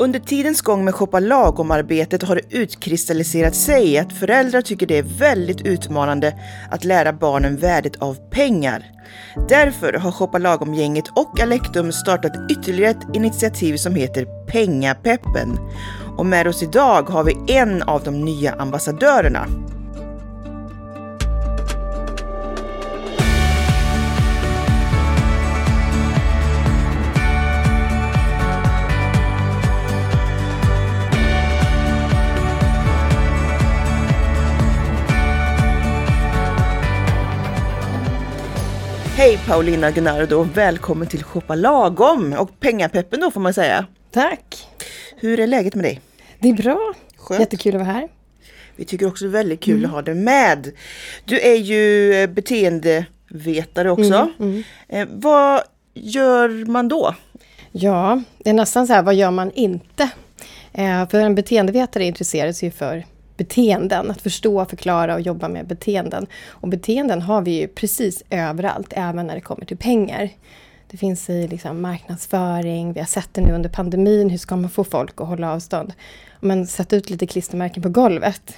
Under tidens gång med Shoppa lagom-arbetet har det utkristalliserat sig att föräldrar tycker det är väldigt utmanande att lära barnen värdet av pengar. Därför har Shoppa lagom-gänget och Alektum startat ytterligare ett initiativ som heter Pengapeppen. Och med oss idag har vi en av de nya ambassadörerna. Hej Paulina Gunnardo, välkommen till Shoppa Lagom och Pengapeppen då får man säga. Tack! Hur är läget med dig? Det är bra. Skönt. Jättekul att vara här. Vi tycker också det är väldigt kul att ha dig med. Du är ju eh, beteendevetare också. Eh, vad gör man då? Ja, det är nästan så här, vad gör man inte? Eh, för en beteendevetare intresserar sig ju för beteenden, att förstå, förklara och jobba med beteenden. Och beteenden har vi ju precis överallt, även när det kommer till pengar. Det finns i liksom marknadsföring, vi har sett det nu under pandemin, hur ska man få folk att hålla avstånd? Men sätt ut lite klistermärken på golvet.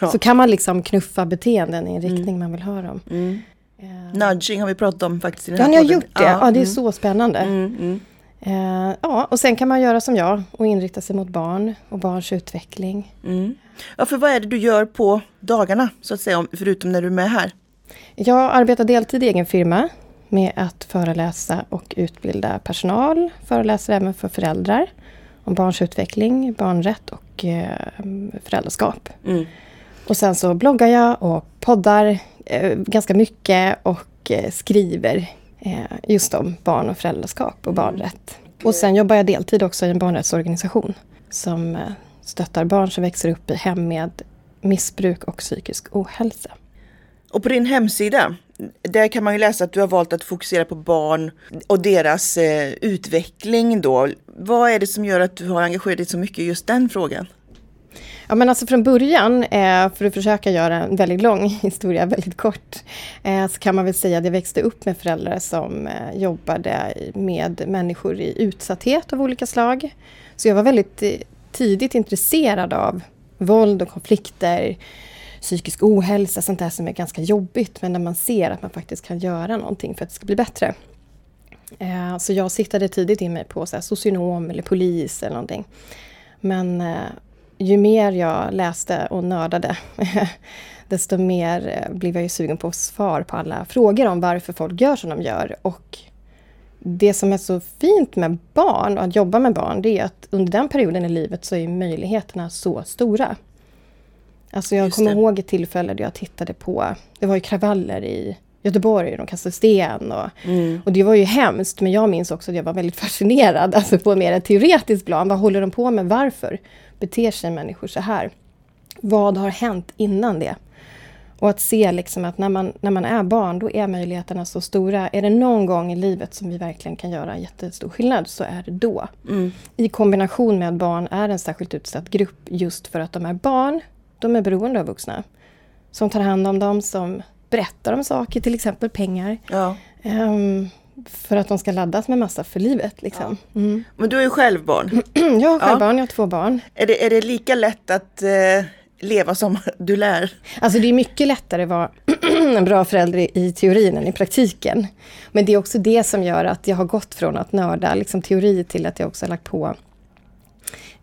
Ja. Så kan man liksom knuffa beteenden i en riktning man vill ha dem. Eh, Nudging har vi pratat om faktiskt i den Ja, här ni har podden. gjort det. Ja, det är mm. så spännande. Eh, ja, och sen kan man göra som jag och inrikta sig mot barn och barns utveckling. Mm. Ja, för vad är det du gör på dagarna, så att säga, om- förutom när du är med här? Jag arbetar deltid i egen firma med att föreläsa och utbilda personal. Föreläser även för föräldrar om barns utveckling, barnrätt och eh, föräldraskap. Mm. Och sen så bloggar jag och poddar eh, ganska mycket och eh, skriver just om barn och föräldraskap och barnrätt. Och sen jobbar jag deltid också i en barnrättsorganisation som eh, stöttar barn som växer upp i hem med missbruk och psykisk ohälsa. Och på din hemsida, där kan man ju läsa att du har valt att fokusera på barn och deras eh, utveckling då. Vad är det som gör att du har engagerat dig så mycket i just den frågan? Ja, men alltså från början, eh, för att försöka göra en väldigt lång historia väldigt kort, eh, så kan man väl säga att jag växte upp med föräldrar som eh, jobbade med människor i utsatthet av olika slag. Så jag var väldigt tidigt intresserad av våld och konflikter, psykisk ohälsa, sånt där som är ganska jobbigt, men när man ser att man faktiskt kan göra någonting för att det ska bli bättre. Så jag siktade tidigt in mig på så här, socionom eller polis eller någonting. Men ju mer jag läste och nördade desto mer eh, blev jag ju sugen på svar på alla frågor om varför folk gör som de gör. Och det som är så fint med barn och att jobba med barn det är att under den perioden i livet så är möjligheterna så stora. Alltså jag Just kommer det. ihåg ett tillfälle där jag tittade på, det var ju kravaller i Göteborg, de kastade sten och, och det var ju hemskt, men jag minns också att jag var väldigt fascinerad, alltså på mer ett teoretiskt plan. Vad håller de på med? Varför beter sig människor så här? Vad har hänt innan det? Och att se liksom att när man, när man är barn, då är möjligheterna så stora. Är det någon gång i livet som vi verkligen kan göra en jättestor skillnad, så är det då. I kombination med att barn är en särskilt utsatt grupp just för att de är barn. De är beroende av vuxna. Som tar hand om dem, som berättar om saker, till exempel pengar. Ja. Ehm, för att de ska laddas med massa för livet. Liksom. Mm. Men du är ju själv barn. Jag har själv Ja. barn, jag har två barn. Är det, är det lika lätt att eh, leva som du lär? Alltså det är mycket lättare att vara en bra förälder i- i teorin än i praktiken. Men det är också det som gör att jag har gått från att nörda liksom teori till att jag också har lagt på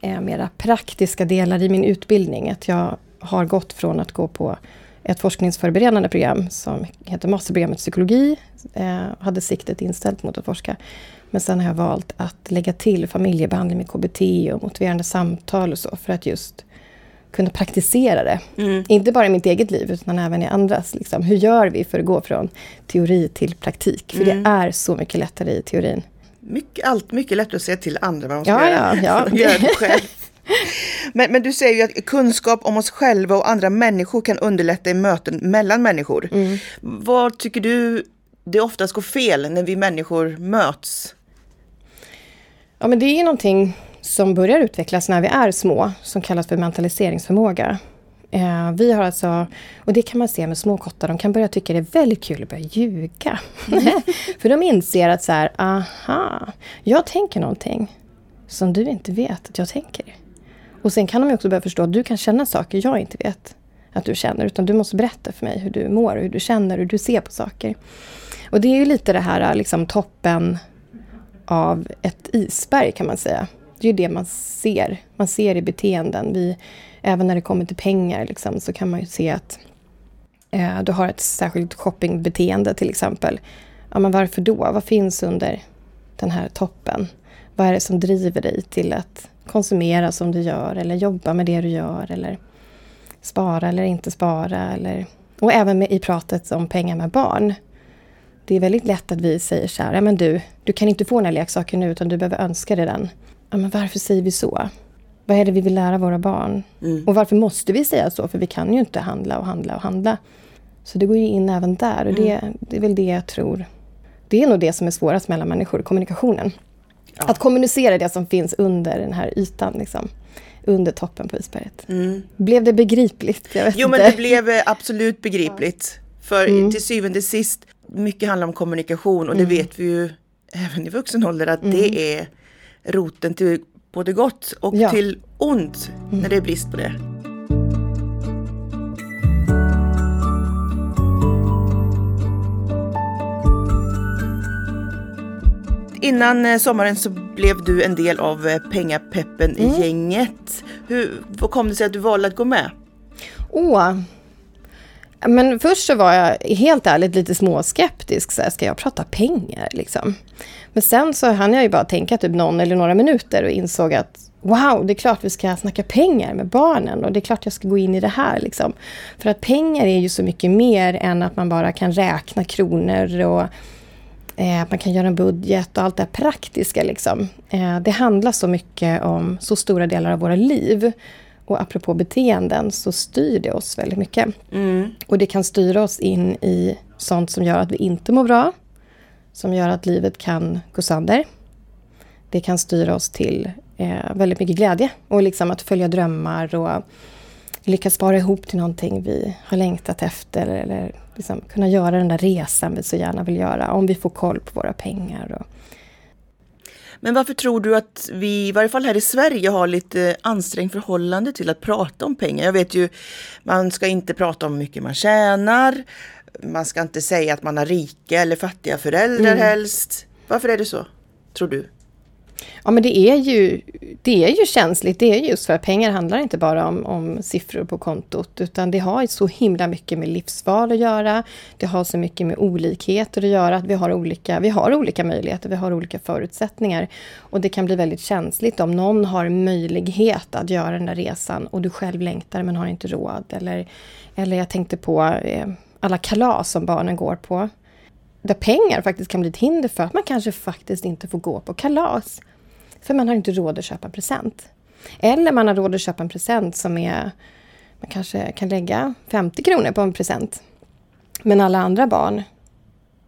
eh, mera praktiska delar i min utbildning. Att jag har gått från att gå på ett forskningsförberedande program som heter Masterprogrammet Psykologi. Eh, hade siktet inställt mot att forska. Men sen har jag valt att lägga till familjebehandling med KBT och motiverande samtal och så för att just kunna praktisera det. Inte bara i mitt eget liv utan även i andras. Liksom. Hur gör vi för att gå från teori till praktik? För det är så mycket lättare i teorin. Mycket, allt mycket lättare att säga till andra vad de ska Ja, göra. ja, ja. att göra det själv. Men, men du säger ju att kunskap om oss själva och andra människor kan underlätta i möten mellan människor. Mm. Vad tycker du det oftast går fel när vi människor möts? Ja, men det är någonting som börjar utvecklas när vi är små, som kallas för mentaliseringsförmåga. Eh, vi har alltså, och det kan man se med små kottar, de kan börja tycka det är väldigt kul att börja ljuga. för de inser att så här, aha, jag tänker någonting som du inte vet att jag tänker. Och sen kan de också börja förstå att du kan känna saker jag inte vet att du känner. Utan du måste berätta för mig hur du mår, hur du känner, hur du ser på saker. Och det är ju lite det här liksom toppen av ett isberg kan man säga. Det är ju det man ser. Man ser i beteenden. Vi, även när det kommer till pengar liksom, så kan man ju se att eh, du har ett särskilt shoppingbeteende till exempel. Ja, men varför då? Vad finns under den här toppen? Vad är det som driver dig till att konsumera som du gör eller jobba med det du gör eller spara eller inte spara. Eller, och även med, i pratet om pengar med barn. Det är väldigt lätt att vi säger så här, ja men du, du kan inte få den här leksaken nu utan du behöver önska dig den. Ja, men varför säger vi så? Vad är det vi vill lära våra barn? Mm. Och varför måste vi säga så? För vi kan ju inte handla och handla och handla. Så det går ju in även där och det, mm. det är väl det jag tror. Det är nog det som är svårast mellan människor, kommunikationen. Ja. Att kommunicera det som finns under den här ytan. Liksom under toppen på isberget. Mm. Blev det begripligt? jo, inte. men det blev eh, absolut begripligt. För mm. till syvende och sist, mycket handlar om kommunikation och det mm. vet vi ju även i vuxen ålder att det mm. är roten till både gott och ja. till ont när det är brist på det. Innan eh, sommaren så blev du en del av eh, Pengapeppen-gänget. Mm. Hur kom det sig att du valde att gå med? Åh, men först så var jag helt ärligt lite småskeptisk. Så här, ska jag prata pengar liksom? Men sen så hann jag ju bara tänka typ någon eller några minuter och insåg att wow, det är klart vi ska snacka pengar med barnen och det är klart jag ska gå in i det här. Liksom. För att pengar är ju så mycket mer än att man bara kan räkna kronor och Eh, man kan göra en budget och allt det praktiska. Liksom. Eh, det handlar så mycket om så stora delar av våra liv. Och apropå beteenden så styr det oss väldigt mycket. Mm. Och det kan styra oss in i sånt som gör att vi inte mår bra. Som gör att livet kan gå sönder. Det kan styra oss till eh, väldigt mycket glädje och liksom att följa drömmar och lyckas spara ihop till någonting vi har längtat efter eller liksom kunna göra den där resan vi så gärna vill göra om vi får koll på våra pengar. Och... Men varför tror du att vi, i varje fall här i Sverige, har lite ansträngt förhållande till att prata om pengar? Jag vet ju, man ska inte prata om hur mycket man tjänar. Man ska inte säga att man har rika eller fattiga föräldrar mm. helst. Varför är det så, tror du? Ja, men det är, ju, det är ju känsligt. Det är just för att pengar handlar inte bara om, om siffror på kontot, utan det har så himla mycket med livsval att göra. Det har så mycket med olikheter att göra, att vi har olika, vi har olika möjligheter, vi har olika förutsättningar. Och det kan bli väldigt känsligt om någon har möjlighet att göra den där resan och du själv längtar men har inte råd. Eller, eller jag tänkte på eh, alla kalas som barnen går på där pengar faktiskt kan bli ett hinder för att man kanske faktiskt inte får gå på kalas. För man har inte råd att köpa en present. Eller man har råd att köpa en present som är... Man kanske kan lägga 50 kronor på en present. Men alla andra barn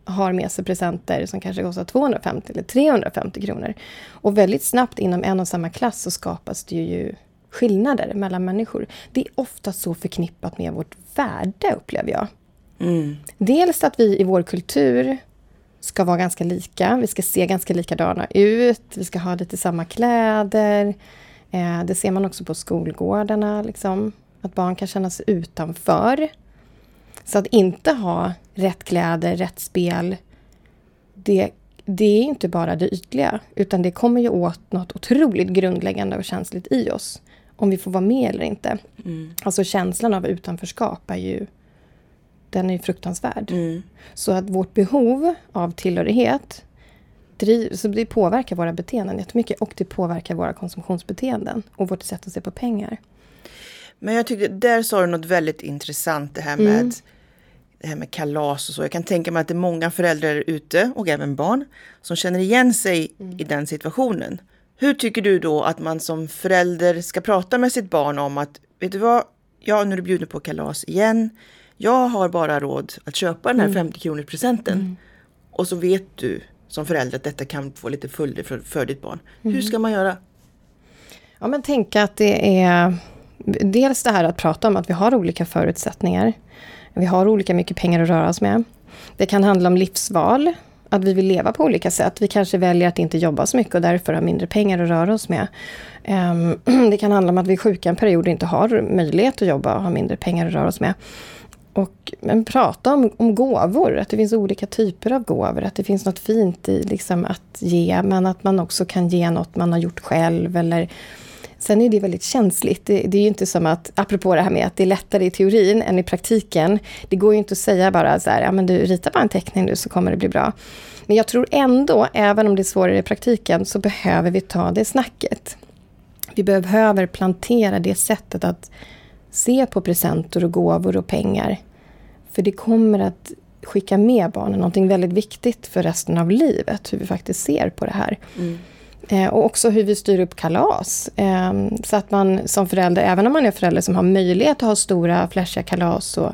har med sig presenter som kanske kostar 250 eller 350 kronor. Och väldigt snabbt inom en och samma klass så skapas det ju skillnader mellan människor. Det är ofta så förknippat med vårt värde, upplever jag. Mm. Dels att vi i vår kultur ska vara ganska lika. Vi ska se ganska likadana ut. Vi ska ha lite samma kläder. Eh, det ser man också på skolgårdarna. Liksom, att barn kan känna sig utanför. Så att inte ha rätt kläder, rätt spel, det, det är inte bara det ytliga. Utan det kommer ju åt något otroligt grundläggande och känsligt i oss. Om vi får vara med eller inte. Mm. Alltså känslan av utanförskap är ju den är fruktansvärd. Mm. Så att vårt behov av tillhörighet driv, så det påverkar våra beteenden jättemycket och det påverkar våra konsumtionsbeteenden och vårt sätt att se på pengar. Men jag tyckte, där sa du något väldigt intressant det här med mm. det här med kalas och så. Jag kan tänka mig att det är många föräldrar ute och även barn som känner igen sig mm. i den situationen. Hur tycker du då att man som förälder ska prata med sitt barn om att, vet du vad, ja nu är du bjuden på kalas igen jag har bara råd att köpa den här mm. 50 kronors presenten. Mm. Och så vet du som förälder att detta kan få lite följder för, för ditt barn. Mm. Hur ska man göra? Ja men tänka att det är dels det här att prata om att vi har olika förutsättningar. Vi har olika mycket pengar att röra oss med. Det kan handla om livsval. att vi vill leva på olika sätt. Vi kanske väljer att inte jobba så mycket och därför har mindre pengar att röra oss med. Um, det kan handla om att vi är sjuka en period och inte har möjlighet att jobba och har mindre pengar att röra oss med. Och, men prata om, om gåvor, att det finns olika typer av gåvor. Att det finns något fint i liksom, att ge, men att man också kan ge något man har gjort själv. Eller, sen är det väldigt känsligt. Det, det är ju inte som att, apropå det här med att det är lättare i teorin än i praktiken. Det går ju inte att säga bara så här, ja men du ritar bara en teckning nu så kommer det bli bra. Men jag tror ändå, även om det är svårare i praktiken, så behöver vi ta det snacket. Vi behöver plantera det sättet att se på presenter och gåvor och pengar. För det kommer att skicka med barnen någonting väldigt viktigt för resten av livet, hur vi faktiskt ser på det här. Mm. Eh, och också hur vi styr upp kalas. Eh, så att man som förälder, även om man är förälder som har möjlighet att ha stora flashiga kalas och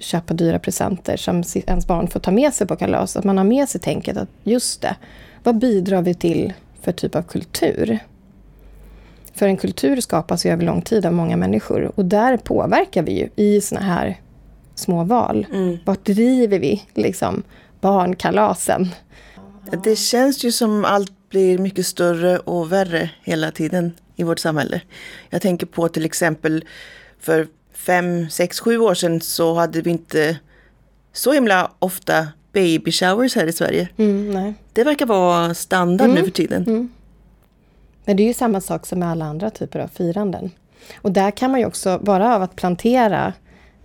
köpa dyra presenter som ens barn får ta med sig på kalas, att man har med sig tänket att just det, vad bidrar vi till för typ av kultur? För en kultur skapas ju över lång tid av många människor och där påverkar vi ju i såna här små val. Mm. Vart driver vi liksom barnkalasen? Det känns ju som allt blir mycket större och värre hela tiden i vårt samhälle. Jag tänker på till exempel för fem, sex, sju år sedan så hade vi inte så himla ofta baby showers här i Sverige. Mm, det verkar vara standard mm, nu för tiden. Mm. Men det är ju samma sak som med alla andra typer av firanden. Och där kan man ju också, bara av att plantera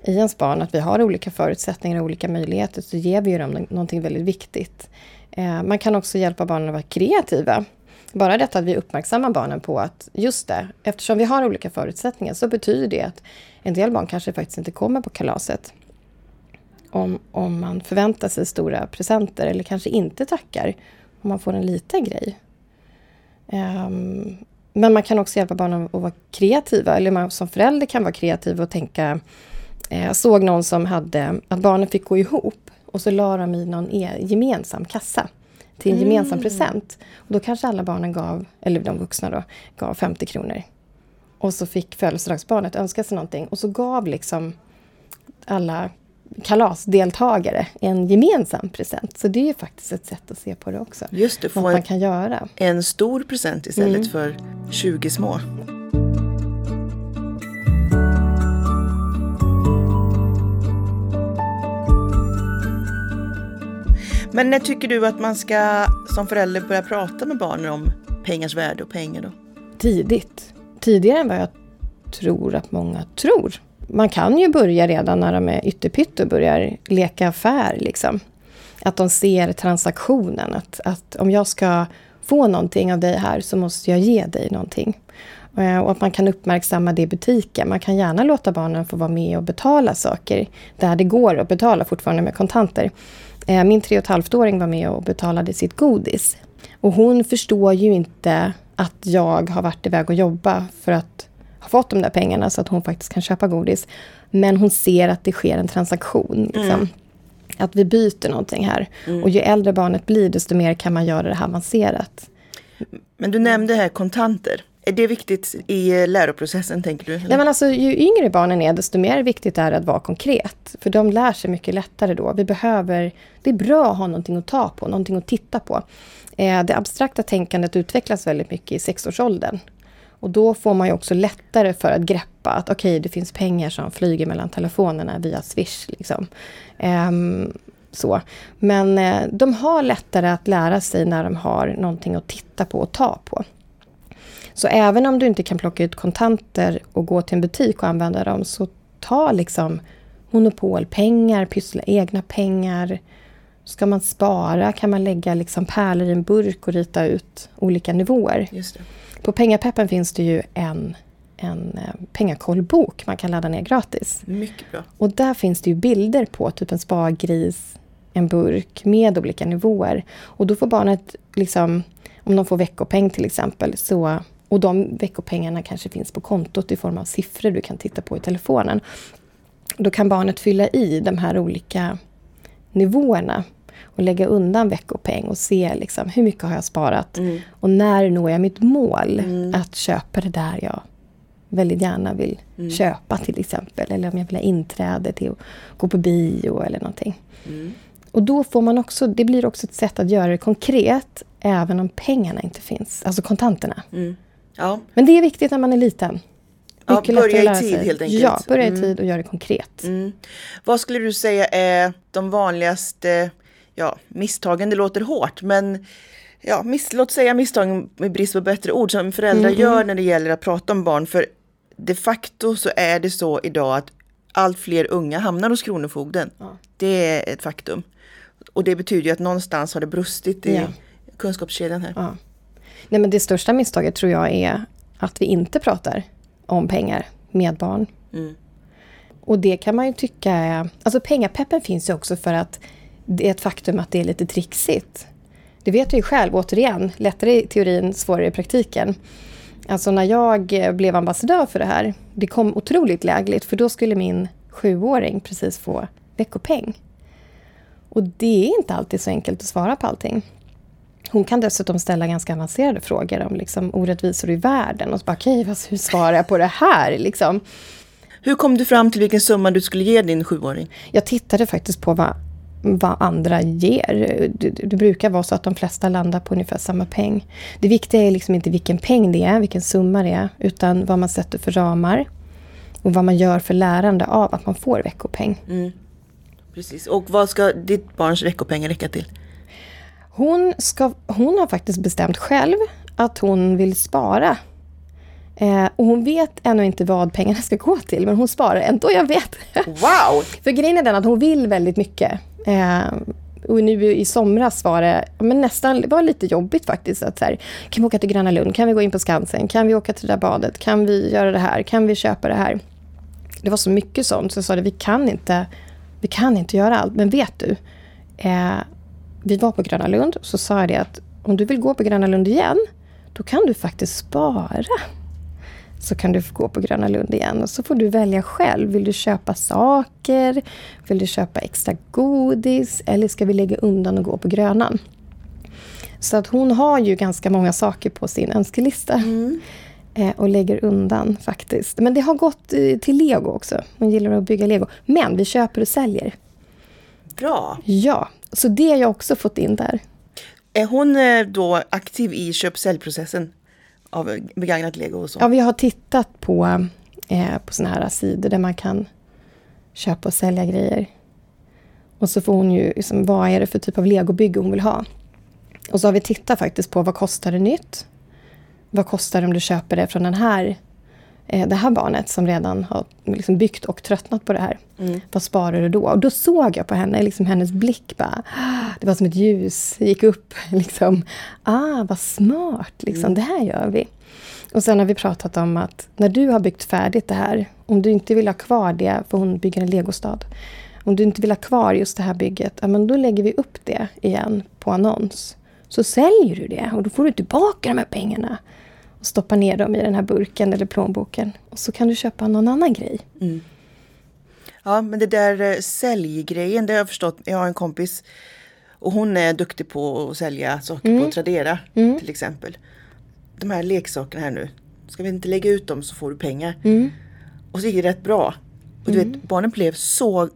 i ens barn att vi har olika förutsättningar och olika möjligheter, så ger vi ju dem någonting väldigt viktigt. Eh, man kan också hjälpa barnen att vara kreativa. Bara detta att vi uppmärksammar barnen på att just det, eftersom vi har olika förutsättningar så betyder det att en del barn kanske faktiskt inte kommer på kalaset. Om, om man förväntar sig stora presenter eller kanske inte tackar om man får en liten grej. Um, men man kan också hjälpa barnen att vara kreativa, eller man som förälder kan vara kreativ och tänka... Eh, jag såg någon som hade att barnen fick gå ihop och så la de i någon e gemensam kassa till en mm. gemensam present. Och då kanske alla barnen gav, eller de vuxna då, gav 50 kronor. Och så fick födelsedagsbarnet önska sig någonting och så gav liksom alla kalasdeltagare en gemensam present. Så det är ju faktiskt ett sätt att se på det också. Just det, få man kan göra. en stor present istället mm. för 20 små. Men när tycker du att man ska som förälder börja prata med barnen om pengars värde och pengar då? Tidigt. Tidigare än vad jag tror att många tror man kan ju börja redan när de är ytterpytt och börjar leka affär. Liksom. Att de ser transaktionen. Att, att om jag ska få någonting av dig här så måste jag ge dig någonting. Eh, och att man kan uppmärksamma det i butiken. Man kan gärna låta barnen få vara med och betala saker där det går att betala fortfarande med kontanter. Eh, min tre och ett halvt-åring var med och betalade sitt godis. Och hon förstår ju inte att jag har varit iväg och jobba för att har fått de där pengarna så att hon faktiskt kan köpa godis. Men hon ser att det sker en transaktion. Liksom. Mm. Att vi byter någonting här. Mm. Och ju äldre barnet blir, desto mer kan man göra det här avancerat. Men du nämnde här kontanter. Är det viktigt i läroprocessen, tänker du? Nej, men alltså, ju yngre barnen är, desto mer viktigt är det att vara konkret. För de lär sig mycket lättare då. Vi behöver, det är bra att ha någonting att ta på, någonting att titta på. Eh, det abstrakta tänkandet utvecklas väldigt mycket i sexårsåldern. Och då får man ju också lättare för att greppa att okej, okay, det finns pengar som flyger mellan telefonerna via Swish. Liksom. Um, så. Men eh, de har lättare att lära sig när de har någonting att titta på och ta på. Så även om du inte kan plocka ut kontanter och gå till en butik och använda dem, så ta liksom monopolpengar, pyssla egna pengar. Ska man spara kan man lägga liksom pärlor i en burk och rita ut olika nivåer. Just det. På Pengapeppen finns det ju en, en eh, pengakollbok man kan ladda ner gratis. Mycket bra. Och där finns det ju bilder på typ en spargris, en burk med olika nivåer. Och då får barnet, liksom, om de får veckopeng till exempel, så, och de veckopengarna kanske finns på kontot i form av siffror du kan titta på i telefonen. Då kan barnet fylla i de här olika nivåerna och lägga undan veckopeng och se liksom, hur mycket har jag sparat mm. och när når jag mitt mål mm. att köpa det där jag väldigt gärna vill mm. köpa till exempel. Eller om jag vill ha inträde till att gå på bio eller någonting. Mm. Och då får man också, det blir också ett sätt att göra det konkret, även om pengarna inte finns. Alltså kontanterna. Mm. Ja. Men det är viktigt när man är liten. Ja, börja i tid helt enkelt. Ja, börja i Mm. tid och gör det konkret. Mm. Vad skulle du säga är de vanligaste ja, misstagen? Det låter hårt, men ja, miss, låt säga misstagen med brist på bättre ord som föräldrar Mm, gör när det gäller att prata om barn. För de facto så är det så idag att allt fler unga hamnar hos Kronofogden. Ja. Det är ett faktum. Och det betyder ju att någonstans har det brustit i Ja. kunskapskedjan här. Ja. Nej, men det största misstaget tror jag är att vi inte pratar om pengar med barn. Mm. Och det kan man ju tycka är... Alltså pengapeppen finns ju också för att det är ett faktum att det är lite trixigt. Det vet jag ju själv, återigen. Lättare i teorin, svårare i praktiken. Alltså när jag blev ambassadör för det här, det kom otroligt lägligt för då skulle min sjuåring precis få veckopeng. Och det är inte alltid så enkelt att svara på allting. Hon kan dessutom ställa ganska avancerade frågor om liksom orättvisor i världen och så bara okej, vad- hur svarar jag på det här? Liksom. Hur kom du fram till vilken summa du skulle ge din sjuåring? Jag tittade faktiskt på vad, vad andra ger. Det, det brukar vara så att de flesta landar på ungefär samma peng. Det viktiga är liksom inte vilken peng det är, vilken summa det är, utan vad man sätter för ramar och vad man gör för lärande av att man får veckopeng. Mm. Precis. Och vad ska ditt barns veckopengar räcka till? Hon, ska, hon har faktiskt bestämt själv att hon vill spara. Eh, och hon vet ännu inte vad pengarna ska gå till, men hon sparar ändå. Jag vet. Wow! För grejen är den att hon vill väldigt mycket. Eh, och nu i somras var det men nästan det var lite jobbigt faktiskt. Att så här, kan vi åka till Gröna Lund? Kan vi gå in på Skansen? Kan vi åka till det där badet? Kan vi göra det här? Kan vi köpa det här? Det var så mycket sånt så jag sa det, vi kan inte, vi kan inte göra allt. Men vet du, eh, vi var på Gröna Lund och så sa jag det att om du vill gå på Gröna Lund igen, då kan du faktiskt spara. Så kan du gå på Gröna Lund igen och så får du välja själv. Vill du köpa saker? Vill du köpa extra godis? Eller ska vi lägga undan och gå på Grönan? Så att hon har ju ganska många saker på sin önskelista. Eh, och lägger undan faktiskt. Men det har gått eh, till lego också. Hon gillar att bygga lego. Men vi köper och säljer. Bra! Ja, så det har jag också fått in där. Är hon eh, då aktiv i köp-säljprocessen av begagnat lego och så? Ja, vi har tittat på, eh, på såna här sidor där man kan köpa och sälja grejer. Och så får hon ju, liksom, vad är det för typ av legobygge hon vill ha? Och så har vi tittat faktiskt på vad kostar det nytt? Vad kostar det om du köper det från den här, det här barnet som redan har liksom byggt och tröttnat på det här? Mm. Vad sparar du då? Och då såg jag på henne, liksom hennes blick bara, ah, det var som ett ljus, gick upp. Liksom. Ah, vad smart, liksom, det här gör vi. Och sen har vi pratat om att när du har byggt färdigt det här, om du inte vill ha kvar det, för hon bygger en legostad. Om du inte vill ha kvar just det här bygget, ja, men då lägger vi upp det igen på annons. Så säljer du det och då får du tillbaka de här pengarna. Och stoppar ner dem i den här burken eller plånboken. Och så kan du köpa någon annan grej. Mm. Ja, men det där eh, säljgrejen, det har jag förstått. Jag har en kompis och hon är duktig på att sälja saker på Tradera Mm. till exempel. De här leksakerna här nu, ska vi inte lägga ut dem så får du pengar. Mm. Och så gick det rätt bra. Och du vet, barnen blev så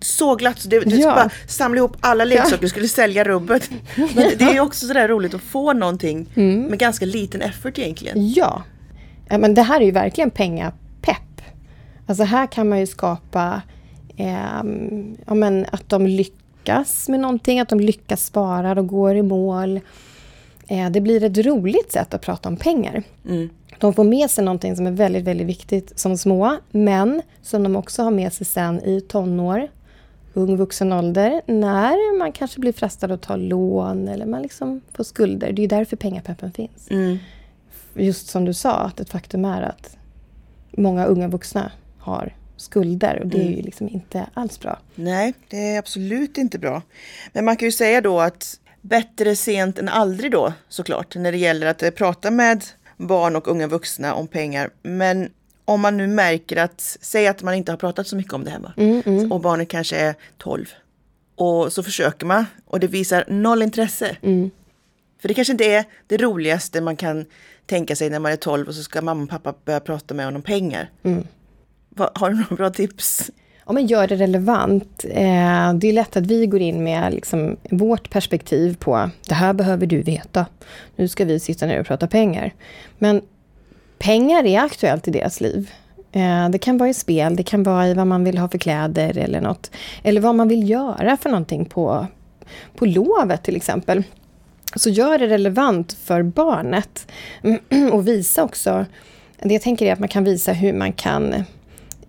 så glatt. Så det, du Ja. bara samla ihop alla leksaker och skulle sälja rubbet. Men det är också sådär roligt att få någonting Mm. med ganska liten effort egentligen. Ja. ja men det här är ju verkligen pengapepp. Alltså här kan man ju skapa ehm, ja, men att de lyckas med någonting, att de lyckas spara och går i mål. Eh, det blir ett roligt sätt att prata om pengar. Mm. De får med sig någonting som är väldigt, väldigt viktigt som små, men som de också har med sig sen i tonår, ung vuxen ålder, när man kanske blir frestad att ta lån eller man liksom får skulder. Det är därför pengapeppen finns Mm. just som du sa, att ett faktum är att många unga vuxna har skulder och det är ju liksom inte alls bra. Nej, det är absolut inte bra. Men man kan ju säga då att bättre sent än aldrig då såklart när det gäller att eh, prata med barn och unga vuxna om pengar. Men om man nu märker att, säg att man inte har pratat så mycket om det hemma Mm, och barnet kanske är 12 och så försöker man och det visar noll intresse. Mm. För det kanske inte är det roligaste man kan tänka sig när man är 12 och så ska mamma och pappa börja prata med honom om pengar. Mm. Har du några bra tips? Ja, men gör det relevant. Eh, det är lätt att vi går in med liksom vårt perspektiv på det här behöver du veta. Nu ska vi sitta ner och prata pengar. Men pengar är aktuellt i deras liv. Eh, det kan vara i spel, det kan vara i vad man vill ha för kläder eller något. Eller vad man vill göra för någonting på, på lovet till exempel. Så gör det relevant för barnet. Och visa också, det jag tänker är att man kan visa hur man kan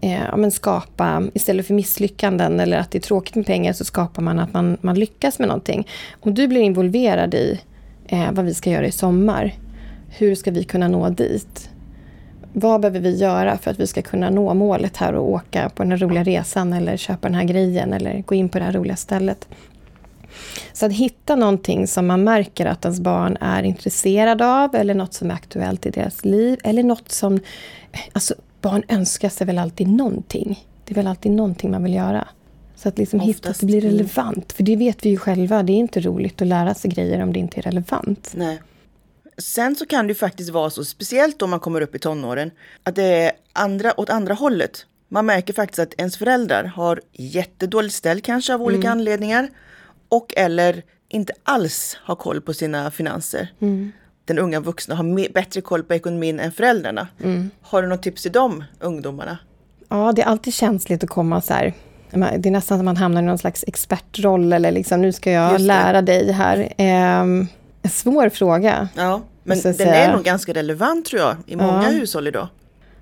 eh, men skapa, istället för misslyckanden eller att det är tråkigt med pengar, så skapar man att man, man lyckas med någonting. Om du blir involverad i eh, vad vi ska göra i sommar, hur ska vi kunna nå dit? Vad behöver vi göra för att vi ska kunna nå målet här och åka på den här roliga resan eller köpa den här grejen eller gå in på det här roliga stället? Så att hitta någonting som man märker att ens barn är intresserad av eller något som är aktuellt i deras liv eller något som... Alltså, barn önskar sig väl alltid någonting. Det är väl alltid någonting man vill göra. Så att liksom hitta att det blir mm. relevant. För det vet vi ju själva, det är inte roligt att lära sig grejer om det inte är relevant. Nej. Sen så kan det ju faktiskt vara så, speciellt om man kommer upp i tonåren, att det är andra, åt andra hållet. Man märker faktiskt att ens föräldrar har jättedåligt ställ kanske av olika mm. anledningar. Och eller inte alls har koll på sina finanser. Mm. Den unga vuxna har bättre koll på ekonomin än föräldrarna. Mm. Har du något tips till de ungdomarna? Ja, det är alltid känsligt att komma så här det är nästan som man hamnar i någon slags expertroll eller liksom, nu ska jag lära dig här. Eh, en svår fråga. Ja, men den säga. är nog ganska relevant tror jag i många ja. hushåll idag.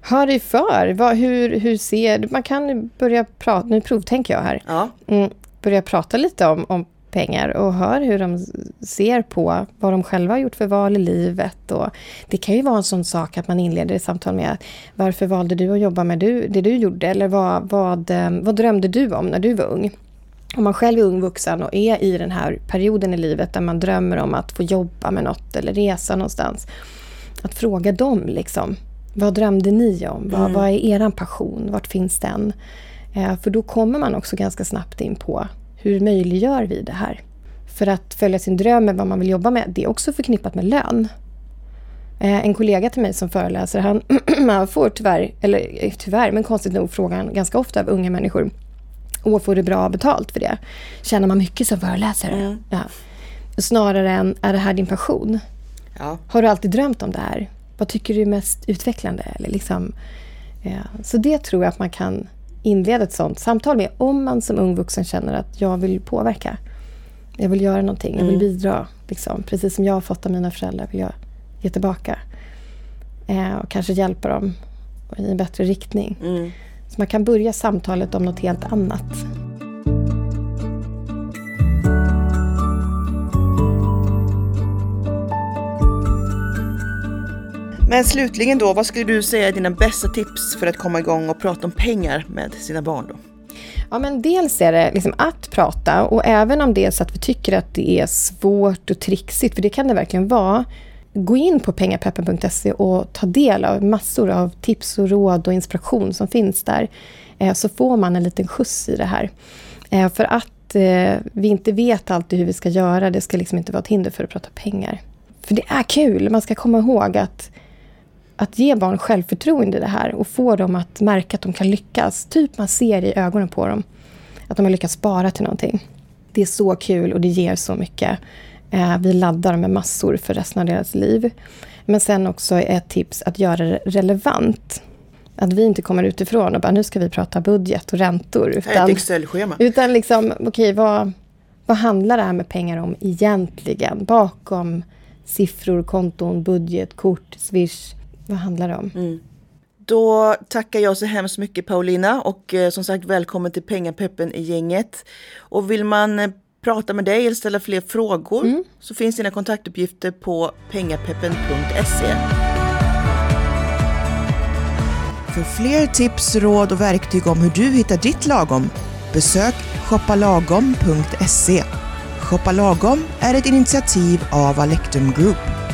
Hör dig för. Vad, hur, hur ser Man kan börja prata, nu provtänker jag här. Ja. Mm, börja prata lite om, om pengar och hör hur de ser på vad de själva har gjort för val i livet. Och det kan ju vara en sån sak att man inleder ett samtal med varför valde du att jobba med det du gjorde? Eller vad, vad, eh, vad drömde du om när du var ung? Om man själv är ung vuxen och är i den här perioden i livet där man drömmer om att få jobba med något eller resa någonstans. Att fråga dem liksom. Vad drömde ni om? Vad, mm. vad är er passion? Vart finns den? Eh, för då kommer man också ganska snabbt in på hur möjliggör vi det här? För att följa sin dröm med vad man vill jobba med, det är också förknippat med lön. Eh, en kollega till mig som föreläser, han, får tyvärr, eller eh, tyvärr, men konstigt nog frågan ganska ofta av unga människor. Och får du bra betalt för det? Tjänar man mycket som föreläsare? Mm. Ja. Snarare än, är det här din passion? Ja. Har du alltid drömt om det här? Vad tycker du är mest utvecklande? Eller liksom, ja. Så det tror jag att man kan inleda ett sånt samtal med om man som ung vuxen känner att jag vill påverka. Jag vill göra någonting, jag vill mm. bidra. Liksom. Precis som jag har fått av mina föräldrar vill jag ge tillbaka. Eh, och kanske hjälpa dem i en bättre riktning. Mm. Så man kan börja samtalet om något helt annat. Men slutligen då, vad skulle du säga är dina bästa tips för att komma igång och prata om pengar med sina barn då? Ja, men dels är det liksom att prata och även om det är så att vi tycker att det är svårt och trixigt, för det kan det verkligen vara, gå in på pengapeppen.se och ta del av massor av tips och råd och inspiration som finns där. Eh, så får man en liten skjuts i det här. Eh, för att eh, vi inte vet alltid hur vi ska göra, det ska liksom inte vara ett hinder för att prata pengar. För det är kul, man ska komma ihåg att att ge barn självförtroende i det här och få dem att märka att de kan lyckas. Typ man ser i ögonen på dem att de har lyckats spara till någonting. Det är så kul och det ger så mycket. Eh, vi laddar med massor för resten av deras liv. Men sen också ett tips att göra det relevant. Att vi inte kommer utifrån och bara nu ska vi prata budget och räntor. Utan, ett Excel-schema. Utan liksom, okej, okay, vad, vad handlar det här med pengar om egentligen? Bakom siffror, konton, budget, kort, swish. Vad handlar det om? Mm. Då tackar jag så hemskt mycket Paulina och eh, som sagt välkommen till Pengapeppen i gänget. Och vill man eh, prata med dig eller ställa fler frågor mm. så finns dina kontaktuppgifter på pengapeppen.se. För fler tips, råd och verktyg om hur du hittar ditt lagom besök shoppalagom.se. Shoppa Lagom är ett initiativ av Alectum Group.